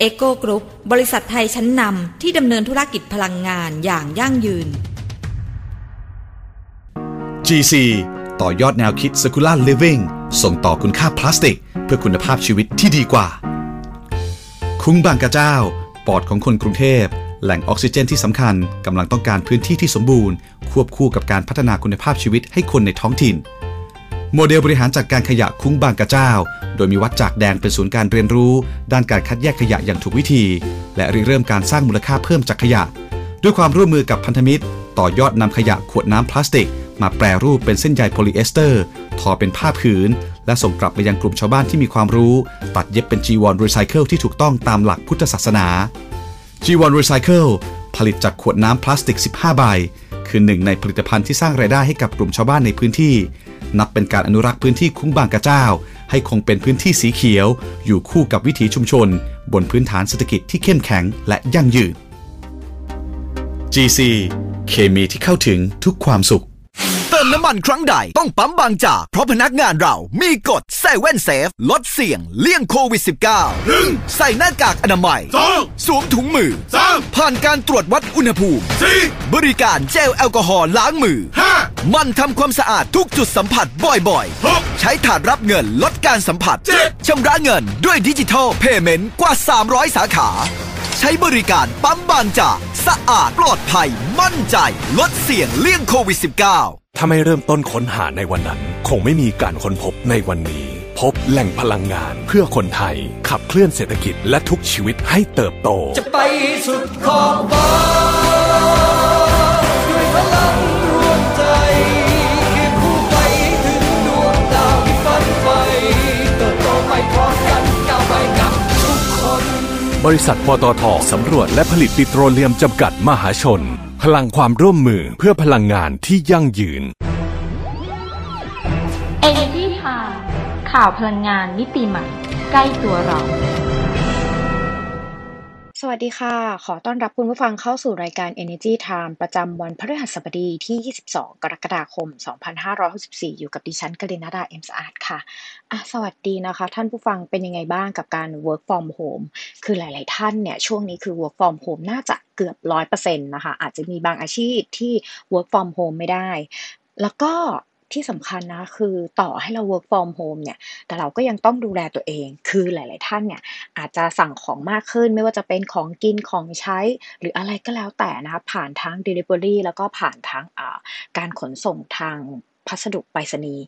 เอ็กโกกรุ๊ปบริษัทไทยชั้นนำที่ดำเนินธุรกิจพลังงานอย่างยั่งยืน GC ต่อยอดแนวคิด Circular Living ส่งต่อคุณค่าพลาสติก เพื่อคุณภาพชีวิตที่ดีกว่า คุ้งบางกระเจ้า ปอดของคนกรุงเทพ แหล่งออกซิเจนที่สำคัญกำลังต้องการพื้นที่ที่สมบูรณ์ ควบคู่กับการพัฒนาคุณภาพชีวิตให้คนในท้องถิ่น โมเดลบริหารจัดการขยะคุ้งบางกระเจ้า โดยมีวัดจากแดงเป็นศูนย์การเรียนรู้ ด้านการคัดแยกขยะอย่างถูกวิธี และริเริ่มการสร้างมูลค่าเพิ่มจากขยะ ด้วยความร่วมมือกับพันธมิตร ต่อยอดนำขยะขวดน้ำพลาสติก มาแปรรูปเป็นเส้นใยโพลีเอสเตอร์ทอเป็นผ้าผืน และส่งกลับไปยังกลุ่มชาวบ้านที่มีความรู้ ตัดเย็บเป็นจีวรรีไซเคิลที่ถูกต้องตามหลักพุทธศาสนา G1 Recycle ผลิตจากขวดน้ำพลาสติก 15 ใบ คือหนึ่งในผลิตภัณฑ์ที่สร้างรายได้ให้กับกลุ่มชาวบ้านในพื้นที่ นับเป็นการอนุรักษ์พื้นที่คุ้งบางกระเจ้า ให้คงเป็นพื้นที่สีเขียว อยู่คู่กับวิถีชุมชน บนพื้นฐานเศรษฐกิจที่เข้มแข็งและยั่งยืน GC เคมีที่เข้าถึงทุกความสุข เติมน้ำมันครั้งใด ต้องปั๊มบางจาก เพราะพนักงานเรามีกฎ Seven Safe ลดเสี่ยง เลี่ยงโควิด -19 ใส่หน้ากากอนามัยสวมถุงมือผ่านการตรวจวัดอุณหภูมิบริการเจลแอลกอฮอล์ล้างมือมันทำความสะอาดทุกจุดสัมผัสบ่อยๆใช้ถาดรับเงินลดการสัมผัสชำระเงินด้วยดิจิทัลเพย์เมนต์กว่า 300 สาขาใช้บริการปั๊มบางจาก สะอาดปลอดภัยมั่นใจ ลดเสี่ยงเลี่ยงโควิด -19 ถ้าไม่เริ่มต้นค้นหาในวันนั้น คงไม่มีการค้นพบในวันนี้ พบแหล่งพลังงานเพื่อคนไทย ขับเคลื่อนเศรษฐกิจและทุกชีวิตให้เติบโต จะไปสุดขอบฟ้าด้วยพลังรวมใจคียงคู่ไปถึงดวงดาวที่ฝันใฝ่เติบโตไปพร้อมกันก้าวไปกับทุกคน บริษัทปตทสำรวจและผลิตปิโตรเลียมจำกัดมหาชน พลังความร่วมมือเพื่อพลังงานที่ยั่งยืน Energy Time ข่าวพลังงานมิติใหม่ ใกล้ตัวเรา สวัสดีค่ะ ขอต้อนรับคุณผู้ฟังเข้าสู่รายการ Energy Time ประจำวันพฤหัสบดีที่ 22 กรกฎาคม 2564 อยู่กับดิฉันกลินาดาเอ็มสะอาดค่ะอะสวัสดีนะคะ ท่านผู้ฟังเป็นยังไงบ้างกับการ work from home คือหลาย ๆ ท่านเนี่ย ช่วงนี้คือ work from home น่าจะเกือบ 100%นะคะ อาจจะมีบางอาชีพที่ work from home ไม่ได้ แล้วก็ ที่สำคัญนะคือต่อให้เรา work from home เนี่ย แต่เราก็ยังต้องดูแลตัวเอง คือหลาย ๆ ท่านเนี่ยอาจจะสั่งของมากขึ้น ไม่ว่าจะเป็นของกินของใช้ หรืออะไรก็แล้วแต่นะคะผ่านทั้ง delivery แล้วก็ผ่านทั้งการขนส่งทางพัสดุไปรษณีย์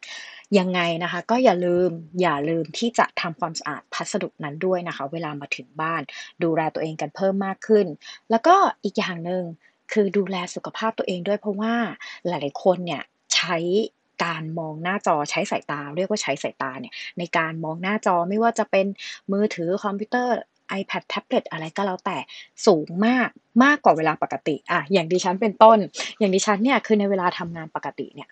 ยังไงนะคะก็อย่าลืมอย่าลืมที่จะทำความสะอาดพัสดุนั้นด้วยนะคะ เวลามาถึงบ้าน ดูแลตัวเองกันเพิ่มมากขึ้น แล้วก็อีกอย่างหนึ่งคือดูแลสุขภาพตัวเองด้วยเพราะว่าหลาย ๆ คนเนี่ยใช้ การมองหน้าจอใช้สายตา เรียกว่าใช้สายตาเนี่ยในการมองหน้าจอไม่ว่าจะเป็นมือถือคอมพิวเตอร์ iPad แท็บเล็ตอะไรก็แล้วแต่สูงมากมากกว่าเวลาปกติอะอย่างดิฉันเป็นต้น อย่างดิฉันเนี่ยคือในเวลาทำงานปกติเนี่ย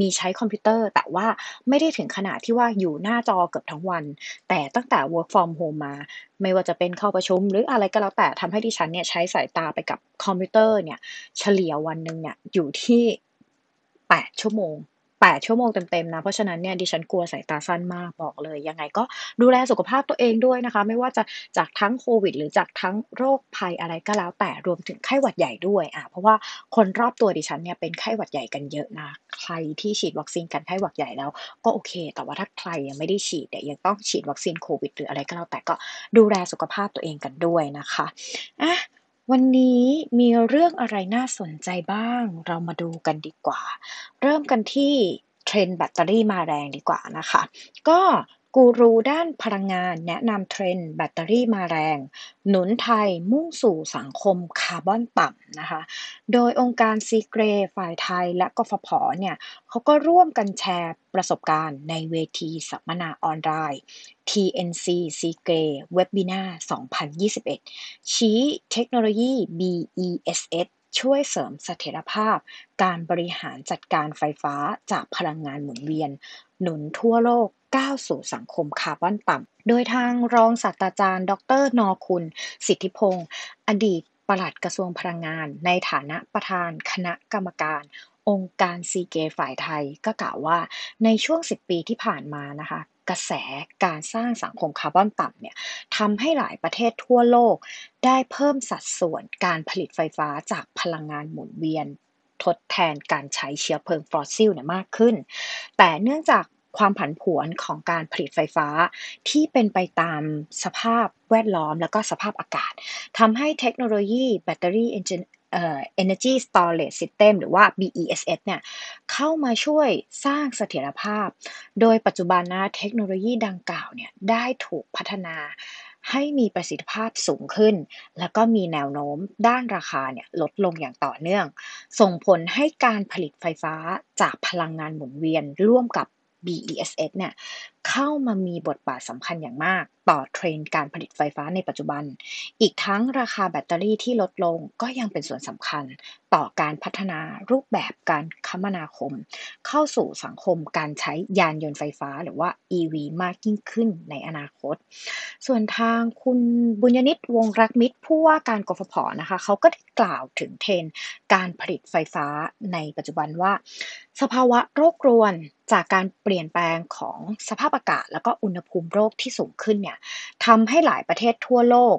มีใช้คอมพิวเตอร์ แต่ว่าไม่ได้ถึงขนาดที่ว่าอยู่หน้าจอเกือบทั้งวัน แต่ตั้งแต่ work from home มา ไม่ว่าจะเป็นเข้าประชุม หรืออะไรก็แล้วแต่ทำให้ดิฉันเนี่ยใช้สายตาไปกับคอมพิวเตอร์เนี่ยเฉลี่ยวันหนึ่งเนี่ยอยู่ที่ 8 ชั่วโมง 8 ชั่วโมงเต็มๆนะ เพราะฉะนั้นเนี่ยดิฉันกลัวสายตาสั้นมากบอกเลย ยังไงก็ดูแลสุขภาพตัวเองด้วยนะคะ ไม่ว่าจะจากทั้งโควิด หรือจากทั้งโรคภัยอะไรก็แล้ว แต่รวมถึงไข้หวัดใหญ่ด้วยอะเพราะว่าคนรอบตัวดิฉันเนี่ยเป็นไข้หวัดใหญ่กันเยอะนะใครที่ฉีดวัคซีนกันไข้หวัดใหญ่แล้วก็โอเค แต่ว่าถ้าใครยังไม่ได้ฉีดเนี่ยยังต้องฉีดวัคซีนโควิด หรืออะไรก็แล้วแต่ก็ดูแลสุขภาพตัวเองกันด้วยนะคะอะ วันนี้มีเรื่องอะไรน่าสนใจบ้าง เรามาดูกันดีกว่า เริ่มกันที่เทรนด์แบตเตอรี่มาแรงดีกว่านะคะ ก็ กูรูด้านพลังงานแนะนำเทรนด์แบตเตอรี่มาแรง หนุนไทยมุ่งสู่สังคมคาร์บอนต่ำนะคะ โดยองค์การซีเกรฝ่ายไทยและกฟผเนี่ยเขาก็ร่วมกันแชร์ประสบการณ์ในเวทีสัมมนาออนไลน์ TNC s e g r e Webinar 2021 ชี้เทคโนโลยี BESS ช่วยเสริมเสถียรภาพ การบริหารจัดการไฟฟ้าจากพลังงานหมุนเวียน หนุนทั่วโลก ก้าวสู่สังคมคาร์บอนต่ำ โดยทางรองศาสตราจารย์ ดดร.ณอคุณ สิทธิพงศ์อดีตปลัดกระทรวงพลังงาน ในฐานะประธานคณะกรรมการ องค์การ CIGRE ฝ่ายไทยก็กล่าวว่าในช่วง 10 ปีที่ผ่านมานะคะกระแสการสร้างสังคมคาร์บอนต่ำเนี่ยทำให้หลายประเทศทั่วโลก ได้เพิ่มสัดส่วนการผลิตไฟฟ้าจากพลังงานหมุนเวียน ทดแทนการใช้เชื้อเพลิงฟอสซิลเนี่ยมากขึ้น แต่เนื่องจาก ความผันผวนของการผลิตไฟฟ้า ที่เป็นไปตามสภาพแวดล้อมแล้วก็สภาพอากาศทำให้เทคโนโลยีแบตเตอรี่ Energy Storage System หรือว่า BESS เนี่ยเข้ามาช่วยสร้างเสถียรภาพ โดยปัจจุบันนะเทคโนโลยีดังกล่าวเนี่ยได้ถูกพัฒนาให้มีประสิทธิภาพสูงขึ้น แล้วก็มีแนวโน้มด้านราคาเนี่ยลดลงอย่างต่อเนื่อง ส่งผลให้การผลิตไฟฟ้าจากพลังงานหมุนเวียนร่วมกับ BESS เนี่ย เข้ามามีบทบาทสำคัญอย่างมาก ต่อเทรนด์การผลิตไฟฟ้าในปัจจุบัน อีกทั้งราคาแบตเตอรี่ที่ลดลงก็ยังเป็นส่วนสำคัญ ต่อการพัฒนารูปแบบการคมนาคม เข้าสู่สังคมการใช้ยานยนต์ไฟฟ้าหรือว่า EV มากยิ่งขึ้นในอนาคต ส่วนทางคุณบุญญนิตวงรักมิตรผู้ว่าการกฟผนะคะเขาก็ได้กล่าวถึงเทรนด์การผลิตไฟฟ้าในปัจจุบันว่า สภาวะโรครวนจากการเปลี่ยนแปลงของสภาพอากาศแล้วก็อุณหภูมิโรคที่สูงขึ้นเนี่ยทำให้หลายประเทศทั่วโลก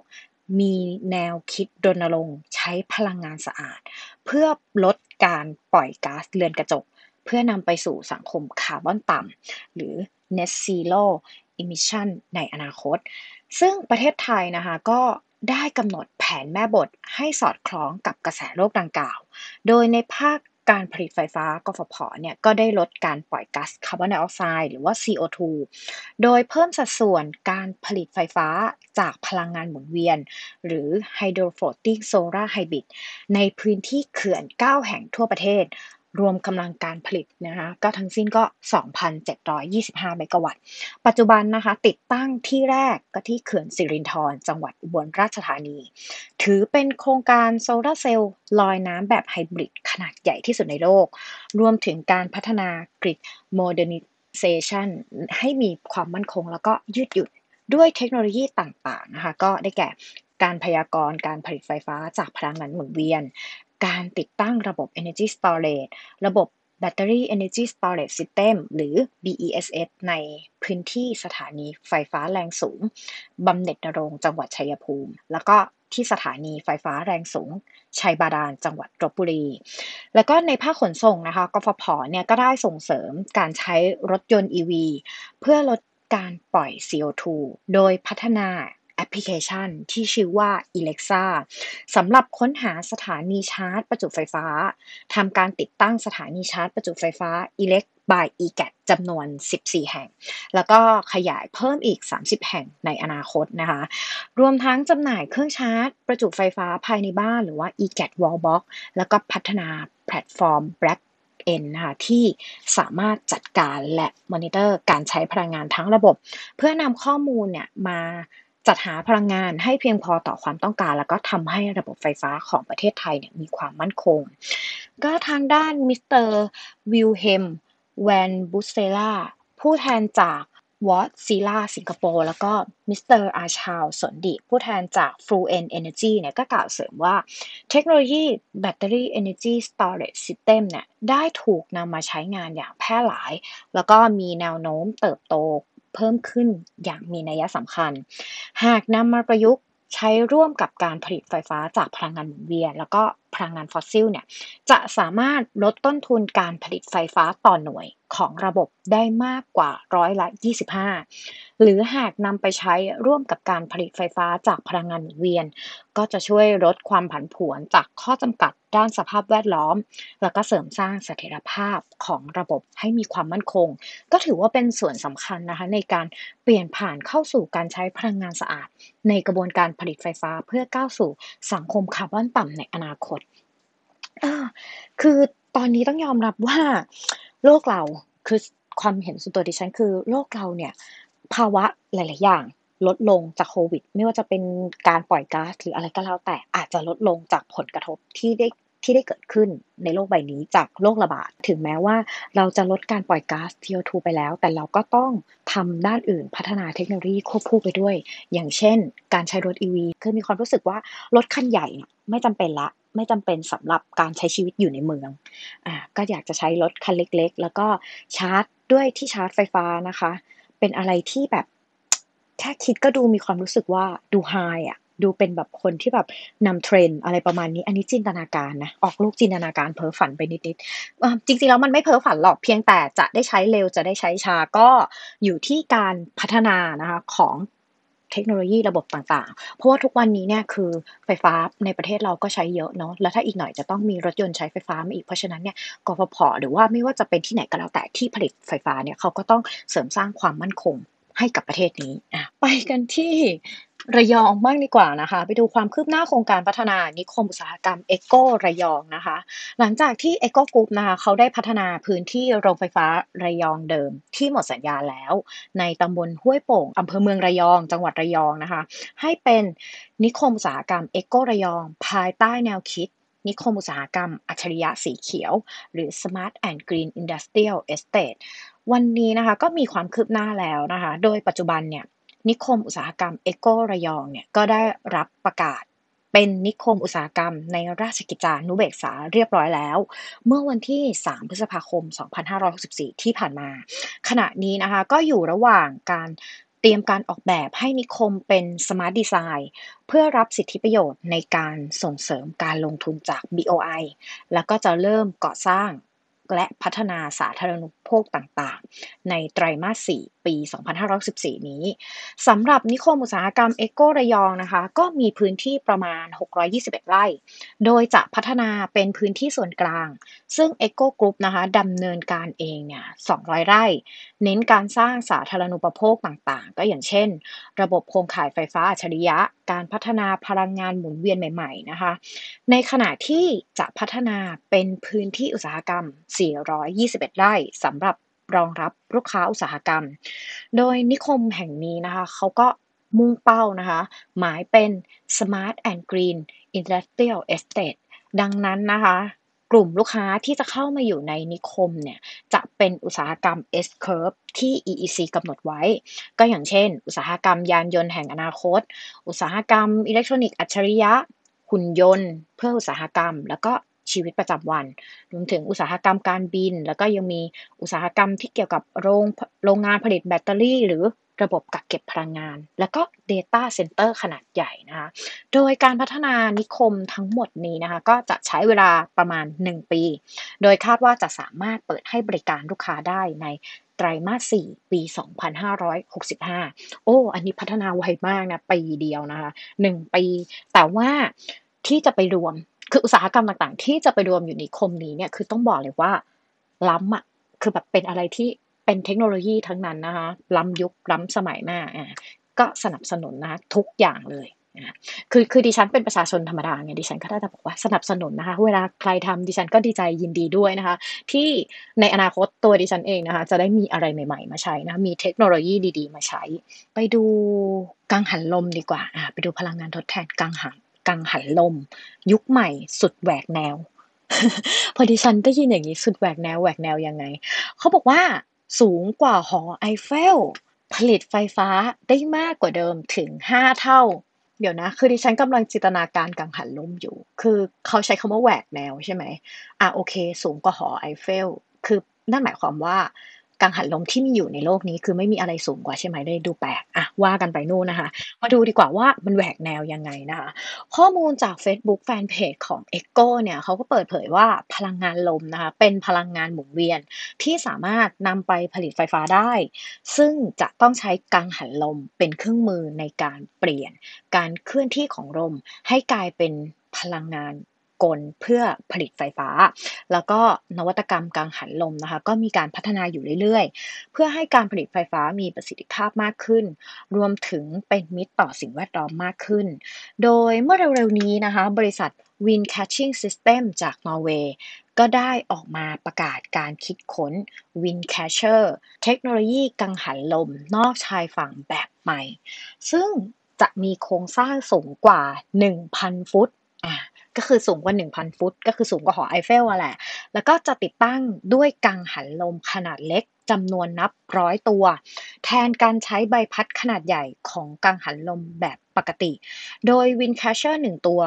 มีแนวคิดรณรงค์ใช้พลังงานสะอาด เพื่อลดการปล่อยก๊าซเรือนกระจก เพื่อนำไปสู่สังคมคาร์บอนต่ำหรือ net zero emission ในอนาคต ซึ่งประเทศไทยนะคะก็ได้กำหนดแผนแม่บทให้สอดคล้องกับกระแสโลกดังกล่าว โดยในภาค การผลิตไฟฟ้ากฟผเนี่ยก็ได้ลดการปล่อยก๊าซคาร์บอนไดออกไซด์หรือว่า CO2 โดยเพิ่มสัดส่วนการผลิตไฟฟ้าจากพลังงานหมุนเวียน หรือ Hydro Floating Solar Hybrid ในพื้นที่เขื่อน 9 แห่งทั่วประเทศ รวมกำลังการผลิตนะคะก็ทั้งสิ้นก็ 2,725 เมกะวัตต์ ปัจจุบันนะคะติดตั้งที่แรกก็ที่เขื่อนสิรินธรจังหวัดอุบลราชธานี ถือเป็นโครงการโซลาร์เซลล์ลอยน้ำแบบไฮบริดขนาดใหญ่ที่สุดในโลก รวมถึงการพัฒนากริดโมเด r n i z a t i o n ให้มีความมั่นคงแล้วก็ยืดหยุ่นด้วยเทคโนโลยีต่างๆนะคะก็ได้แก่การพยากรณ์การผลิตไฟฟ้าจากพลังงานหมุนเวียน การติดตั้งระบบ Energy Storage ระบบ Battery Energy Storage System หรือ BESS ในพื้นที่สถานีไฟฟ้าแรงสูงบำเหน็จนรงจังหวัดชัยภูมิ แล้วก็ที่สถานีไฟฟ้าแรงสูง ชัยบาดาลจังหวัดลบบุรี แล้วก็ในภาคขนส่งนะคะกฟผเนี่ยก็ได้ส่งเสริมการใช้รถยนต์ EV เพื่อลดการปล่อย CO2 โดยพัฒนา แอปพลิเคชันที่ชื่อว่า Alexa สำหรับค้นหาสถานีชาร์จ ประจุไฟฟ้าทำการติดตั้งสถานีชาร์จ ประจุไฟฟ้า EleX by EGAT จำนวน 14 แห่ง แล้วก็ขยายเพิ่มอีก 30 แห่งในอนาคตนะคะ รวมทั้งจำหน่ายเครื่องชาร์จ ประจุไฟฟ้าภายในบ้านหรือว่า EGAT Wallbox แล้วก็พัฒนาแพลตฟอร์ม Black เอ็นนะคะที่สามารถจัดการและมอนิเตอร์การใช้พลังงานทั้งระบบ เพื่อนำข้อมูลเนี่ยมา จัดหาพลังงานให้เพียงพอต่อความต้องการ แล้วก็ทำให้ระบบไฟฟ้าของประเทศไทยเนี่ยมีความมั่นคง ก็ทางด้านมิสเตอร์วิลเฮมแวนบุสเซล่าผู้แทนจาก Wärtsilä สิงคโปร์แล้วก็มิสเตอร์อาชาวสนดิผู้แทนจาก f l u e n Energy เนี่ยก็กล่าวเสริมว่าเทคโนโลยีแบตเตอรี่ Energy Storage System เนี่ยได้ถูกนำมาใช้งานอย่างแพร่หลาย แล้วก็มีแนวโน้มเติบโต เพิ่มขึ้นอย่างมีนัยสำคัญ หากนำมาประยุกต์ใช้ร่วมกับการผลิตไฟฟ้าจากพลังงานหมุนเวียนแล้วก็พลังงานฟอสซิลเนี่ยจะสามารถลดต้นทุนการผลิตไฟฟ้าต่อหน่วย ของระบบได้มากกว่าร้อยละ 25 หรือหากนำไปใช้ร่วมกับการผลิตไฟฟ้าจากพลังงานหมุนเวียน ก็จะช่วยลดความผันผวนจากข้อจำกัดด้านสภาพแวดล้อม แล้วก็เสริมสร้างเสถียรภาพของระบบให้มีความมั่นคง ก็ถือว่าเป็นส่วนสำคัญนะคะในการเปลี่ยนผ่านเข้าสู่การใช้พลังงานสะอาด ในกระบวนการผลิตไฟฟ้าเพื่อก้าวสู่สังคมคาร์บอนต่ำในอนาคตคือตอนนี้ต้องยอมรับว่า โลกเราคือความเห็นส่วนตัวดิฉันคือโลกเราเนี่ย ภาวะหลาย ๆ อย่างลดลงจากโควิด ไม่ว่าจะเป็นการปล่อยก๊าซหรืออะไรก็แล้วแต่อาจจะลดลงจากผลกระทบที่ได้ที่ได้เกิดขึ้นในโลกใบนี้จากโรคระบาด ถึงแม้ว่าเราจะลดการปล่อยก๊าซ CO2 ไปแล้ว แต่เราก็ต้องทำด้านอื่นพัฒนาเทคโนโลยีควบคู่ไปด้วย อย่างเช่น การใช้รถ EV คือมีความรู้สึกว่ารถคันใหญ่เนี่ยไม่จำเป็นละ ไม่จำเป็นสำหรับการใช้ชีวิตอยู่ในเมืองอ่าก็อยากจะใช้รถคันเล็ก ๆ แล้วก็ชาร์จด้วยที่ชาร์จไฟฟ้านะคะ เป็นอะไรที่แบบแค่คิดก็ดูมีความรู้สึกว่าดูไฮอะดูเป็นแบบคนที่แบบนำเทรนอะไรประมาณนี้ อันนี้จินตนาการนะ ออกลูกจินตนาการเพ้อฝันไปนิดๆจริงๆแล้วมันไม่เพ้อฝันหรอกเพียงแต่จะได้ใช้เร็วจะได้ใช้ช้าก็อยู่ที่การพัฒนานะคะของ เทคโนโลยีระบบต่างๆ เพราะว่าทุกวันนี้เนี่ยคือไฟฟ้าในประเทศเราก็ใช้เยอะเนาะ แล้วถ้าอีกหน่อยจะต้องมีรถยนต์ใช้ไฟฟ้ามาอีก เพราะฉะนั้นเนี่ย กฟผ หรือว่าไม่ว่าจะเป็นที่ไหนก็แล้วแต่ที่ผลิตไฟฟ้าเนี่ยเขาก็ต้องเสริมสร้างความมั่นคง ให้กับประเทศนี้อะไปกันที่ระยองบ้างดีกว่านะคะ ไปดูความคืบหน้าโครงการพัฒนานิคมอุตสาหกรรมเอโกระยองนะคะ หลังจากที่เอโกกรุ๊ปนะคะเขาได้พัฒนาพื้นที่โรงไฟฟ้าระยองเดิม ที่หมดสัญญาแล้ว ในตำบลห้วยโป่งอำเภอเมืองระยอง จังหวัดระยองนะคะ ให้เป็นนิคมอุตสาหกรรมเอโกระยอง ภายใต้แนวคิด นิคมอุตสาหกรรมอัจฉริยะสีเขียว หรือ Smart and Green Industrial Estate วันนี้นะคะก็มีความคืบหน้าแล้วนะคะ โดยปัจจุบันเนี่ยนิคมอุตสาหกรรมเอโกระยองเนี่ยก็ได้รับประกาศเป็นนิคมอุตสาหกรรมในราชกิจจานุเบกษาเรียบร้อยแล้ว เมื่อวันที่ 3 พฤษภาคม 2564 ที่ผ่านมา ขณะนี้นะคะก็อยู่ระหว่างการเตรียมการออกแบบให้นิคมเป็น Smart Design เพื่อรับสิทธิประโยชน์ในการส่งเสริมการลงทุนจาก BOI แล้วก็จะเริ่มก่อสร้าง และพัฒนาสาธารณูปโภคต่างๆ ในไตรมาส 4 ปี 2514นี้สำหรับนิคมอุตสาหกรรมเอโกระยองนะคะ ก็มีพื้นที่ประมาณ 621 ไร่ โดยจะพัฒนาเป็นพื้นที่ส่วนกลาง ซึ่งเอโกกรุ๊ปนะคะดำเนินการเองเนี่ย 200 ไร่ เน้นการสร้างสาธารณูปโภคต่างๆ ก็อย่างเช่น ระบบโครงข่ายไฟฟ้าอัจฉริยะ การพัฒนาพลังงานหมุนเวียนใหม่ ๆ นะคะ ในขณะที่จะพัฒนาเป็นพื้นที่อุตสาหกรรม421 ไร่สำหรับรองรับลูกค้าอุตสาหกรรม โดยนิคมแห่งนี้นะคะเขาก็มุ่งเป้านะคะ หมายเป็น Smart and Green Industrial Estate ดังนั้นนะคะ กลุ่มลูกค้าที่จะเข้ามาอยู่ในนิคมเนี่ย จะเป็นอุตสาหกรรม S curve ที่ EEC กำหนดไว้ ก็อย่างเช่น อุตสาหกรรมยานยนต์แห่งอนาคต อุตสาหกรรมอิเล็กทรอนิกส์อัจฉริยะ หุ่นยนต์ เพื่ออุตสาหกรรม แล้วก็ ชีวิตประจำวัน รวมถึงอุตสาหกรรมการบิน แล้วก็ยังมีอุตสาหกรรมที่เกี่ยวกับโรงโรงงานผลิตแบตเตอรี่ หรือระบบกักเก็บพลังงาน แล้วก็ Data Center ขนาดใหญ่นะคะ โดยการพัฒนานิคมทั้งหมดนี้นะคะ ก็จะใช้เวลาประมาณ 1 ปี โดยคาดว่าจะสามารถเปิดให้บริการลูกค้าได้ในไตรมาส 4 ปี 2565 โอ้ อันนี้พัฒนาไวมากนะ ปีเดียวนะคะ 1 ปี แต่ว่าที่จะไปรวม คืออุตสาหกรรมต่างๆ ที่จะไปรวมอยู่ในคมนี้เนี่ยคือต้องบอกเลยว่าล้ำอะคือแบบเป็นอะไรที่เป็นเทคโนโลยีทั้งนั้นนะคะล้ำยุคล้ำสมัยมากอ่าก็สนับสนุนนะทุกอย่างเลยคือคือดิฉันเป็นประชาชนธรรมดาไงดิฉันก็ได้แต่บอกว่าสนับสนุนนะคะ เวลาใครทำดิฉันก็ดีใจยินดีด้วยนะคะ ที่ในอนาคตตัวดิฉันเองนะคะ จะได้มีอะไรใหม่ๆ มาใช้นะมีเทคโนโลยีดี ๆ มาใช้ ไปดูกังหันลมดีกว่าอ่าไปดูพลังงานทดแทนกังหัน กังหันลม ยุคใหม่สุดแหวกแนว พอดิฉันได้ยินอย่างนี้สุดแหวกแนวแหวกแนวยังไง เขาบอกว่าสูงกว่าหอไอเฟล ผลิตไฟฟ้าได้มากกว่าเดิมถึง 5 เท่า เดี๋ยวนะ คือดิฉันกำลังจินตนาการกังหันลมอยู่ คือเขาใช้คำว่าแหวกแนวใช่ไหมอะโอเค สูงกว่าหอไอเฟล คือนั่นหมายความว่า กังหันลมที่มีอยู่ในโลกนี้คือไม่มีอะไรสูงกว่าใช่ไหมได้ดูแปลกอะว่ากันไปนู่นนะคะ มาดูดีกว่าว่ามันแหวกแนวยังไงนะคะ ข้อมูลจาก Facebook Fanpage ของ Echo เนี่ยเขาก็เปิดเผยว่าพลังงานลมนะคะเป็นพลังงานหมุนเวียนที่สามารถนำไปผลิตไฟฟ้าได้ ซึ่งจะต้องใช้กังหันลมเป็นเครื่องมือในการเปลี่ยน การเคลื่อนที่ของลมให้กลายเป็นพลังงาน กลเพื่อผลิตไฟฟ้า แล้วก็นวัตกรรมกังหันลมนะคะ ก็มีการพัฒนาอยู่เรื่อยๆ เพื่อให้การผลิตไฟฟ้ามีประสิทธิภาพมากขึ้น รวมถึงเป็นมิตรต่อสิ่งแวดล้อมมากขึ้น โดยเมื่อเร็วๆนี้นะคะ บริษัท Wind Catching System จากนอร์เวย์ก็ได้ออกมาประกาศการคิดค้น Wind Catcher เทคโนโลยีกังหันลมนอกชายฝั่งแบบใหม่ ซึ่งจะมีโครงสร้างสูงกว่า 1,000 ฟุต ก็คือสูงกว่า 1,000 ฟุต ก็คือสูงกว่าหอไอเฟลอะแหละ แล้วก็จะติดตั้งด้วยกังหันลมขนาดเล็กจำนวนนับร้อยตัว แทนการใช้ใบพัดขนาดใหญ่ของกังหันลมแบบปกติ โดย Windcatcher 1 ตัว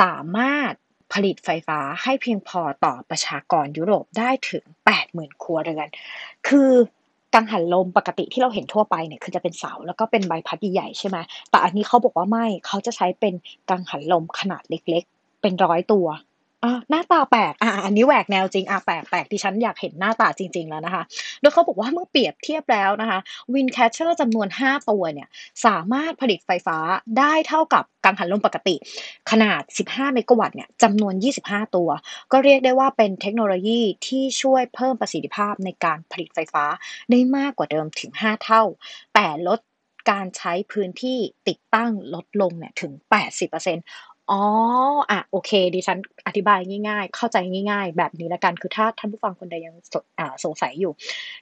สามารถผลิตไฟฟ้าให้เพียงพอต่อประชากรยุโรปได้ถึง 80,000 ครัวเรือน คือกังหันลมปกติที่เราเห็นทั่วไปเนี่ยคือจะเป็นเสาแล้วก็เป็นใบพัดใหญ่ใช่ไหมแต่อันนี้เขาบอกว่าไม่เขาจะใช้เป็นกังหันลมขนาดเล็ก เป็นร้อยตัวอะหน้าตาแปลกอะอันนี้แหวกแนวจริงอะแปลกแปลกที่ฉันอยากเห็นหน้าตาจริง ๆ แล้วนะคะ โดยเขาบอกว่าเมื่อเปรียบเทียบแล้วนะคะ Windcatcher จำนวน 5 ตัวเนี่ย สามารถผลิตไฟฟ้าได้เท่ากับกังหันลมปกติ ขนาด 15 เมกะวัตต์เนี่ยจำนวน 25 ตัว ก็เรียกได้ว่าเป็นเทคโนโลยีที่ช่วยเพิ่มประสิทธิภาพในการผลิตไฟฟ้าได้มากกว่าเดิมถึง 5 เท่า แต่ลดการใช้พื้นที่ติดตั้งลดลงเนี่ยถึง 80%อ๋ อ๋อะโอเค ดิฉันอธิบายง่าย ๆ เข้าใจง่าย ๆ แบบนี้ละกัน คือถ้าท่านผู้ฟังคนใดยังสอ่า สงสัยอยู่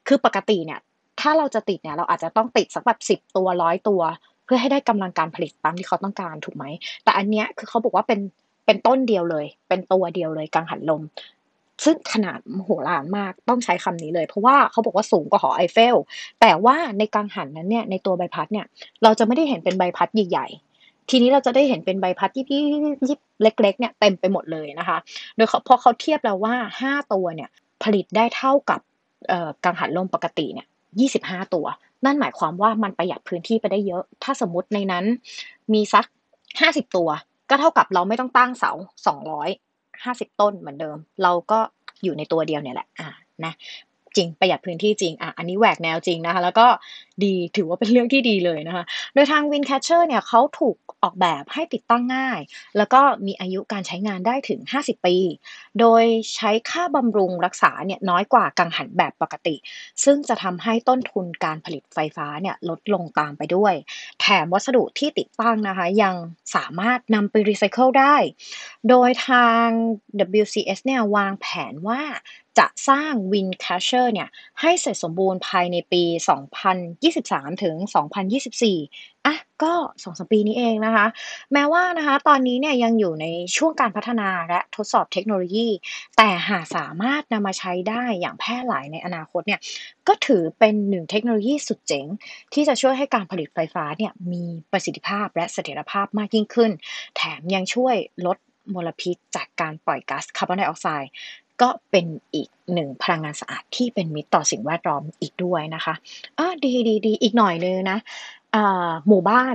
คือปกติเนี่ย ถ้าเราจะติดเนี่ย เราอาจจะต้องติดสักแบบสิบตัวร้อยตัว เพื่อให้ได้กำลังการผลิตตามที่เขาต้องการ ถูกไหม แต่อันเนี้ย คือเขาบอกว่าเป็น เป็นต้นเดียวเลย เป็นตัวเดียวเลย กังหันลม ซึ่งขนาดมโหฬารมาก ต้องใช้คำนี้เลย เพราะว่าเขาบอกว่าสูงกว่าหอไอเฟล แต่ว่าในกังหันนั้นเนี่ย ในตัวใบพัดเนี่ย เราจะไม่ได้เห็นเป็นใบพัดใหญ่ ๆ ทีนี้เราจะได้เห็นเป็นใบพัดยิบยิบยิบเล็ก ๆ เนี่ยเต็มไปหมดเลยนะคะ โดยเขาพอเขาเทียบแล้วว่าห้าตัวเนี่ยผลิตได้เท่ากับกังหันลมปกติเนี่ยยี่สิบห้าตัว นั่นหมายความว่ามันประหยัดพื้นที่ไปได้เยอะ ถ้าสมมติในนั้นมีสักห้าสิบตัว ก็เท่ากับเราไม่ต้องตั้งเสาสองร้อยห้าสิบต้นเหมือนเดิม เราก็อยู่ในตัวเดียวเนี่ยแหละอ่านะ จริงประหยัดพื้นที่จริงอะอันนี้แหวกแนวจริงนะคะ แล้วก็ดีถือว่าเป็นเรื่องที่ดีเลยนะคะ โดยทาง Windcatcher เนี่ยเขาถูกออกแบบให้ติดตั้งง่าย แล้วก็มีอายุการใช้งานได้ถึง 50 ปี โดยใช้ค่าบำรุงรักษาเนี่ยน้อยกว่ากังหันแบบปกติ ซึ่งจะทำให้ต้นทุนการผลิตไฟฟ้าเนี่ยลดลงตามไปด้วย แถมวัสดุที่ติดตั้งนะคะ ยังสามารถนำไปรีไซเคิลได้ โดยทาง WCS เนี่ยวางแผนว่า จะสร้าง Win Catcher เนี่ยให้เสร็จสมบูรณ์ภายในปี 2023 ถึง 2024 อะก็สองสามปีนี้เองนะคะ แม้ว่านะคะตอนนี้เนี่ยยังอยู่ในช่วงการพัฒนาและทดสอบเทคโนโลยี แต่หากสามารถนำมาใช้ได้อย่างแพร่หลายในอนาคตเนี่ยก็ถือเป็นหนึ่งเทคโนโลยีสุดเจ๋ง ที่จะช่วยให้การผลิตไฟฟ้าเนี่ยมีประสิทธิภาพและเสถียรภาพมากยิ่งขึ้น แถมยังช่วยลดมลพิษจากการปล่อยก๊าซคาร์บอนไดออกไซด์ ก็เป็นอีกหนึ่งพลังงานสะอาดที่เป็นมิตรต่อสิ่งแวดล้อมอีกด้วยนะคะอ่าดีดีดีอีกหน่อยนึงนะอ่าหมู่บ้าน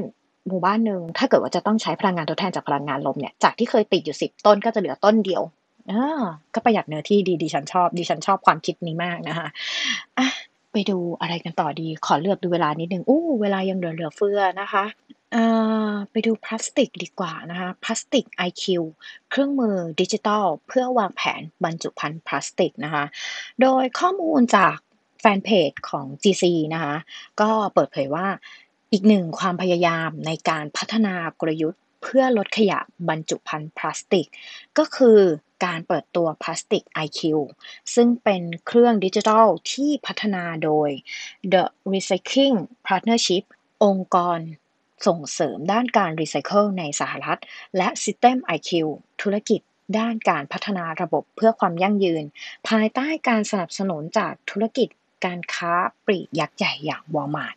หมู่บ้านหนึ่งถ้าเกิดว่าจะต้องใช้พลังงานทดแทนจากพลังงานลมเนี่ยจากที่เคยติดอยู่สิบต้นก็จะเหลือต้นเดียวอ่าก็ประหยัดเนื้อที่ดีดิฉันชอบดิฉันชอบความคิดนี้มากนะคะอะไปดูอะไรกันต่อดีขอเลือกดูเวลานิดนึงอู้เวลายังเหลือเหลือเฟือนะคะ ไปดูพลาสติกดีกว่านะคะ พลาสติก IQ เครื่องมือดิจิทัล เพื่อวางแผนบรรจุภัณฑ์พลาสติกนะคะ โดยข้อมูลจากแฟนเพจของ GC นะคะ ก็เปิดเผยว่าอีกหนึ่งความพยายามในการพัฒนากลยุทธ์ เพื่อลดขยะบรรจุภัณฑ์พลาสติก ก็คือการเปิดตัวพลาสติก IQ ซึ่งเป็นเครื่องดิจิทัลที่พัฒนาโดย The Recycling Partnership องค์กร ส่งเสริมด้านการรีไซเคิลในสหรัฐ และ System IQ ธุรกิจด้านการพัฒนาระบบเพื่อความยั่งยืน ภายใต้การสนับสนุนจากธุรกิจการค้าปลีกยักษ์ใหญ่อย่าง Walmart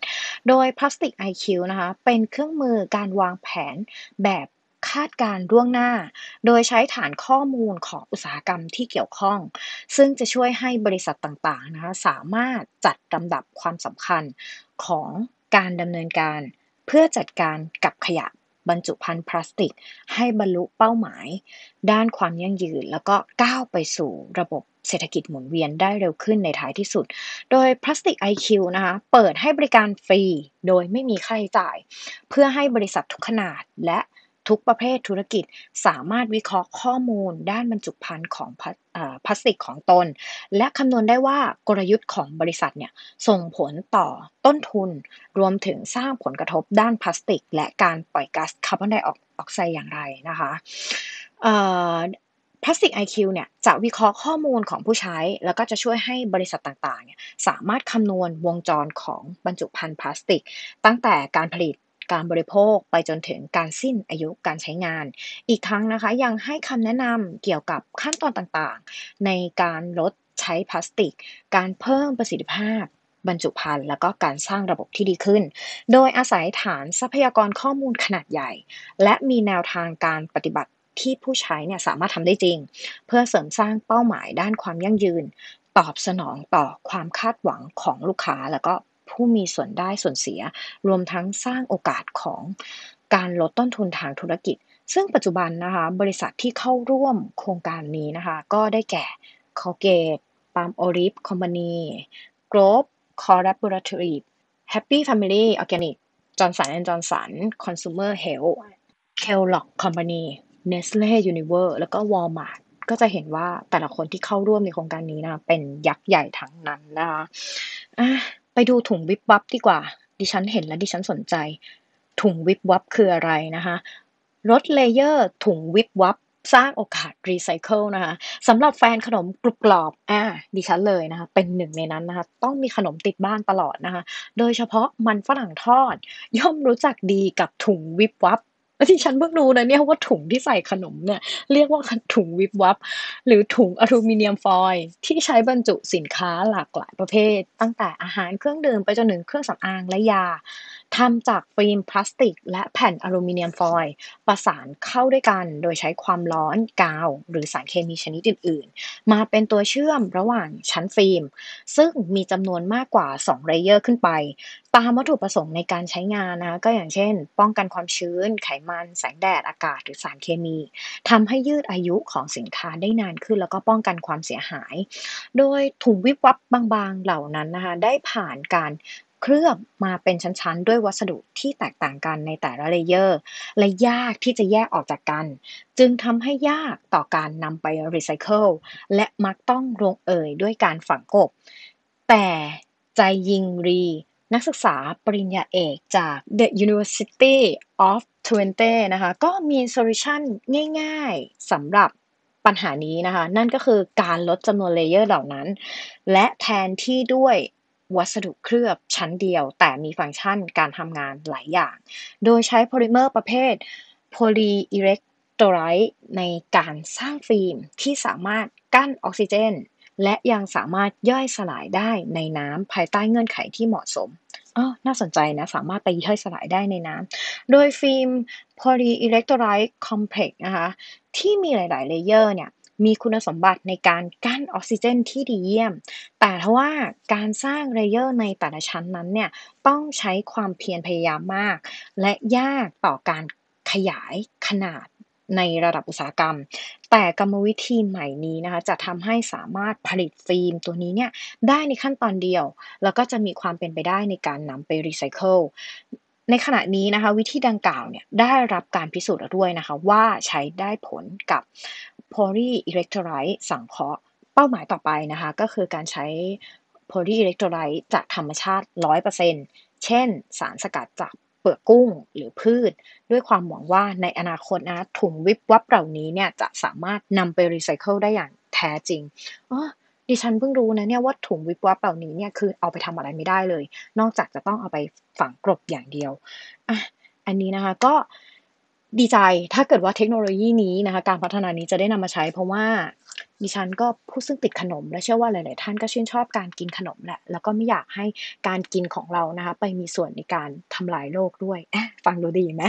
โดย Plastic IQ นะคะ เป็นเครื่องมือการวางแผนแบบคาดการณ์ล่วงหน้า โดยใช้ฐานข้อมูลของอุตสาหกรรมที่เกี่ยวข้อง ซึ่งจะช่วยให้บริษัทต่างๆนะคะสามารถจัดลำดับความสำคัญของการดำเนินการ เพื่อจัดการกับขยะบรรจุภัณฑ์พลาสติก ให้บรรลุเป้าหมาย ด้านความยั่งยืน แล้วก็ก้าวไปสู่ระบบเศรษฐกิจหมุนเวียนได้เร็วขึ้นในท้ายที่สุด โดย Plastic IQ นะคะ เปิดให้บริการฟรี โดยไม่มีค่าใช้จ่าย เพื่อให้บริษัททุกขนาดและ ทุกประเภทธุรกิจสามารถวิเคราะห์ข้อมูลด้านบรรจุภัณฑ์ของพลาสติกของตน และคำนวณได้ว่ากลยุทธ์ของบริษัทเนี่ยส่งผลต่อต้นทุน รวมถึงสร้างผลกระทบด้านพลาสติก และการปล่อยก๊าซคาร์บอนไดออกไซด์อย่างไรนะคะเอ่อ Plastic IQ เนี่ยจะวิเคราะห์ข้อมูลของผู้ใช้ แล้วก็จะช่วยให้บริษัทต่างๆเนี่ยสามารถคำนวณวงจรของบรรจุภัณฑ์พลาสติก ตั้งแต่การผลิต การบริโภคไปจนถึงการสิ้นอายุการใช้งาน อีกทั้งนะคะยังให้คำแนะนำเกี่ยวกับขั้นตอนต่างๆ ในการลดใช้พลาสติก การเพิ่มประสิทธิภาพบรรจุภัณฑ์แล้วก็การสร้างระบบที่ดีขึ้น โดยอาศัยฐานทรัพยากรข้อมูลขนาดใหญ่ และมีแนวทางการปฏิบัติที่ผู้ใช้เนี่ยสามารถทำได้จริง เพื่อเสริมสร้างเป้าหมายด้านความยั่งยืน ตอบสนองต่อความคาดหวังของลูกค้าแล้วก็ ผู้มีส่วนได้ส่วนเสีย รวมทั้งสร้างโอกาสของการลดต้นทุนทางธุรกิจ ซึ่งปัจจุบันนะคะบริษัทที่เข้าร่วมโครงการนี้นะคะก็ได้แก่ Colgate Palm Olive Company Grove Collaborative Happy Family Organic Johnson Johnson Consumer Health Kellogg Company Nestle Unilever แล้วก็ Walmart ก็จะเห็นว่าแต่ละคนที่เข้าร่วมในโครงการนี้นะ เป็นยักษ์ใหญ่ทั้งนั้นนะคะอะ ดูถุงวิบวับดีกว่า ดิฉันเห็นและดิฉันสนใจ ถุงวิบวับคืออะไรนะคะรถเลเยอร์ถุงวิบวับสร้างโอกาสรีไซเคิลนะคะสำหรับแฟนขนมกรุบกรอบอ่าดิฉันเลยนะคะ เป็นหนึ่งในนั้นนะคะ ต้องมีขนมติดบ้านตลอดนะคะ โดยเฉพาะมันฝรั่งทอด ย่อมรู้จักดีกับถุงวิบวับ ที่ฉันเพิ่งรู้นะเนี่ยว่าถุงที่ใส่ขนมเนี่ยเรียกว่าถุงวิบวับ หรือถุงอลูมิเนียมฟอยล์ที่ใช้บรรจุสินค้าหลากหลายประเภท ตั้งแต่อาหารเครื่องดื่มไปจนถึงเครื่องสำอางและยา ทำจากฟิล์มพลาสติก และแผ่นอลูมิเนียมฟอยล์ประสานเข้าด้วยกันโดยใช้ความร้อนกาว หรือสารเคมีชนิดอื่น ๆ มาเป็นตัวเชื่อมระหว่างชั้นฟิล์ม ซึ่งมีจำนวนมากกว่า 2 layer ขึ้นไป ตามวัตถุประสงค์ในการใช้งานนะก็อย่างเช่น ป้องกันความชื้น ไขมัน แสงแดด อากาศ หรือสารเคมีทำให้ยืดอายุของสินค้าได้นานขึ้น แล้วก็ป้องกันความเสียหาย โดยถุงวิบวับบางๆเหล่านั้นนะคะได้ผ่านการ เคลือบมาเป็นชั้นๆ ด้วยวัสดุที่แตกต่างกันในแต่ละ layer และยากที่จะแยกออกจากกัน จึงทำให้ยากต่อการนำไปรีไซเคิลและมักต้องลงเอยด้วยการฝังกลบ แต่ Jiaying Li นักศึกษาปริญญาเอกจาก The University of Twente นะคะ ก็มี solution ง่ายๆสำหรับปัญหานี้นะคะ นั่นก็คือการลดจำนวน layer เหล่านั้น และแทนที่ด้วย วัสดุเคลือบชั้นเดียว แต่มีฟังก์ชันการทำงานหลายอย่าง โดยใช้โพลิเมอร์ประเภท polyelectrolyte ในการสร้างฟิล์มที่สามารถกั้นออกซิเจน และยังสามารถย่อยสลายได้ในน้ำภายใต้เงื่อนไขที่เหมาะสมอ๋อน่าสนใจนะ สามารถไปย่อยสลายได้ในน้ำโดยฟิล์ม Polyelectrolyte Complex นะคะที่มีหลาย ๆ layer เนี่ย มีคุณสมบัติในการกั้นออกซิเจนที่ดีเยี่ยม แต่ทว่าการสร้าง layer ในแต่ละชั้นนั้นเนี่ยต้องใช้ความเพียรพยายามมาก และยากต่อการขยายขนาดในระดับอุตสาหกรรม แต่กรรมวิธีใหม่นี้นะคะจะทำให้สามารถผลิตฟิล์มตัวนี้เนี่ยได้ในขั้นตอนเดียว แล้วก็จะมีความเป็นไปได้ในการนำไปรีไซเคิลในขณะนี้นะคะวิธีดังกล่าวเนี่ยได้รับการพิสูจน์แล้วด้วยนะคะว่าใช้ได้ผลกับ Polyelectrolyte สังเคราะห์เป้าหมายต่อไปนะคะก็คือการใช้ Polyelectrolyte จากธรรมชาติ 100%เช่น สารสกัดจากเปลือกกุ้งหรือพืช ด้วยความหวังว่าในอนาคตนะถุงวิบวับเหล่านี้เนี่ยจะสามารถนำไปรีไซเคิลได้อย่างแท้จริงอ๋อดิฉันเพิ่งรู้นะเนี่ยว่าถุงวิบวับเหล่านี้เนี่ยคือเอาไปทำอะไรไม่ได้เลย นอกจากจะต้องเอาไปฝังกลบอย่างเดียวอะอันนี้นะคะก็ ดีใจถ้าเกิดว่าเทคโนโลยีนี้นะคะ การพัฒนานี้จะได้นำมาใช้ เพราะว่าดิฉันก็ผู้ซึ่งติดขนม และเชื่อว่าหลาย ๆ ท่านก็ชื่นชอบการกินขนมแหละ แล้วก็ไม่อยากให้การกินของเรานะคะ ไปมีส่วนในการทำลายโลกด้วย ฟังดูดีไหม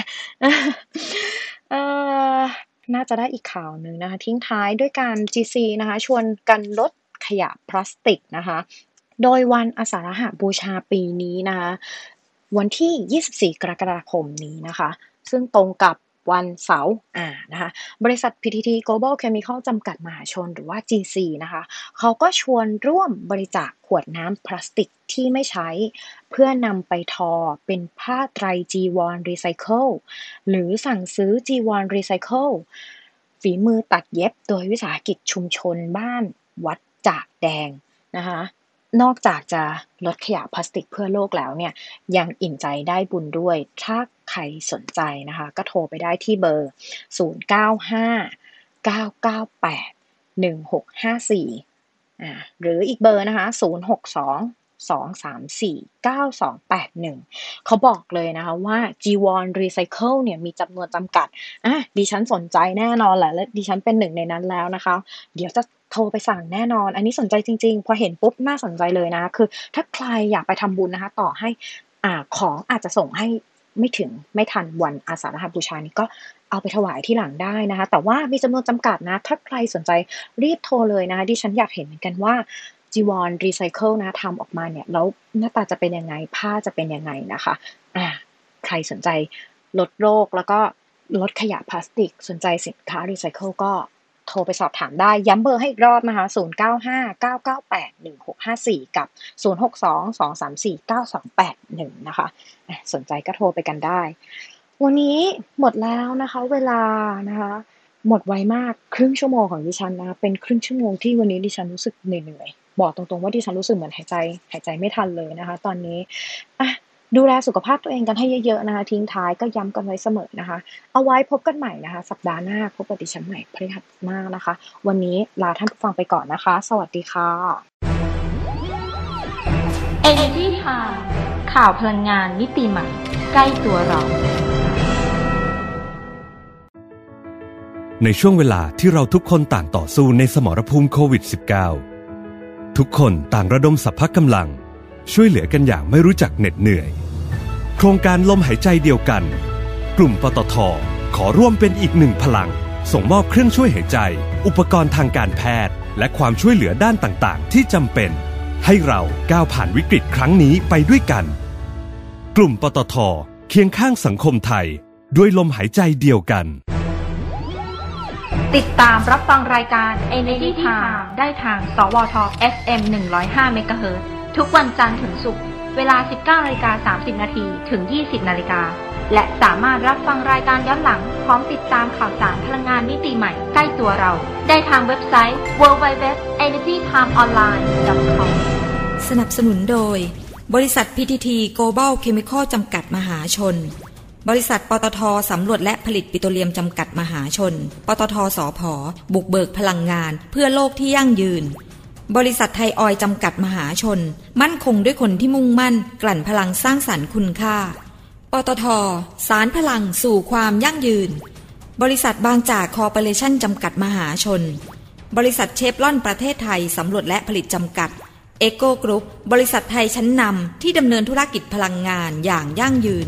น่าจะได้อีกข่าวหนึ่งนะคะ ทิ้งท้ายด้วยการ GC นะคะ ชวนกันลดขยะพลาสติกนะคะ โดยวันอาสาฬหบูชาปีนี้นะคะ วันที่ 24 กรกฎาคมนี้นะคะ ซึ่งตรงกับ วันเสาร์อ่านะคะบริษัท PTT Global Chemical จำกัดมหาชนหรือว่า GC นะคะเขาก็ชวนร่วมบริจาคขวดน้ำพลาสติกที่ไม่ใช้ เพื่อนำไปทอเป็นผ้าไตรจีวรรีไซเคิลหรือสั่งซื้อจีวรรีไซเคิลฝีมือตัดเย็บโดยวิสาหกิจชุมชนบ้านวัดจากแดงนะคะ นอกจากจะลดขยะพลาสติกเพื่อโลกแล้วเนี่ยยังอิ่มใจได้บุญด้วย ถ้าใครสนใจนะคะ ก็โทรไปได้ที่เบอร์ 095 998 1654 หรืออีกเบอร์นะคะ 062 234 9281 เขาบอกเลยนะคะว่า G1 Recycle เนี่ยมีจำนวนจำกัดอะดิฉันสนใจแน่นอนแหละและดิฉันเป็นหนึ่งในนั้นแล้วนะคะ เดี๋ยวจะ โทรไปสั่งแน่นอน อันนี้สนใจจริงๆ พอเห็นปุ๊บน่าสนใจเลยนะ คือ ถ้าใครอยากไปทำบุญนะคะ ต่อให้อ่าของอาจจะส่งให้ไม่ถึงไม่ทันวันอาสาฬหบูชานี้ก็เอาไปถวายที่หลังได้นะคะ แต่ว่ามีจำนวนจำกัดนะ ถ้าใครสนใจรีบโทรเลยนะคะดิฉันอยากเห็นเหมือนกันว่าจีวรรีไซเคิลนะทำออกมาเนี่ย แล้วหน้าตาจะเป็นยังไง ผ้าจะเป็นยังไงนะคะอ่าใครสนใจลดโลกแล้วก็ลดขยะพลาสติก สนใจสินค้ารีไซเคิลก็ โทรไปสอบถามได้ ย้ำเบอร์ให้อีกรอบนะคะ0959981654 กับ 0622349281 นะคะ สนใจก็โทรไปกันได้ วันนี้หมดแล้วนะคะ เวลานะคะ หมดไวมากครึ่งชั่วโมงของดิฉันนะ เป็นครึ่งชั่วโมงที่วันนี้ดิฉันรู้สึกเหนื่อยๆบอกตรงๆว่าดิฉันรู้สึกเหมือนหายใจ หายใจไม่ทันเลยนะคะ ตอนนี้อะ ดูแลสุขภาพตัวเองกันให้เยอะๆนะคะ ทิ้งท้ายก็ย้ำกันไว้เสมอนะคะ เอาไว้พบกันใหม่นะคะ สัปดาห์หน้าพบกับดิฉันใหม่พฤหัสหน้านะคะ วันนี้ลาท่านผู้ฟังไปก่อนนะคะ สวัสดีค่ะ Energy Time ข่าวพลังงานมิติใหม่ ใกล้ตัวเราในช่วงเวลาที่เราทุกคนต่างต่อสู้ในสมรภูมิโควิด -19 ทุกคนต่างระดมสรรพกำลัง ช่วยเหลือกันอย่างไม่รู้จักเหน็ดเหนื่อย โครงการลมหายใจเดียวกัน กลุ่มปตทขอร่วมเป็นอีกหนึ่งพลัง ส่งมอบเครื่องช่วยหายใจ อุปกรณ์ทางการแพทย์ และความช่วยเหลือด้านต่างๆ ที่จำเป็น ให้เราก้าวผ่านวิกฤตครั้งนี้ไปด้วยกัน กลุ่มปตทเคียงข้างสังคมไทย ด้วยลมหายใจเดียวกัน ติดตามรับฟังรายการ Energy Time ได้ทาง สวท FM 105 MHz ทุกวันจันทร์ถึงศุกร์เวลา 19นาฬิกา30 นาทีถึง 20 นาฬิกา และสามารถรับฟังรายการย้อนหลัง พร้อมติดตามข่าวสารพลังงานมิติใหม่ใกล้ตัวเรา ได้ทางเว็บไซต์ www.energytimeonline.com สนับสนุนโดย บริษัท PTT Global Chemical จำกัดมหาชน บริษัท ปตทสำรวจและผลิตปิโตรเลียมจำกัดมหาชน ปตทสอพอบุกเบิกพลังงาน เพื่อโลกที่ยั่งยืน บริษัทไทยออยจำกัดมหาชน มั่นคงด้วยคนที่มุ่งมั่น กลั่นพลังสร้างสรรค์คุณค่า ปตท สารพลังสู่ความยั่งยืน บริษัทบางจากคอร์ปอเรชั่นจำกัดมหาชน บริษัทเชฟลอนประเทศไทยสำรวจและผลิตจำกัด เอโกกรุ๊ปบริษัทไทยชั้นนำที่ดำเนินธุรกิจพลังงานอย่างยั่งยืน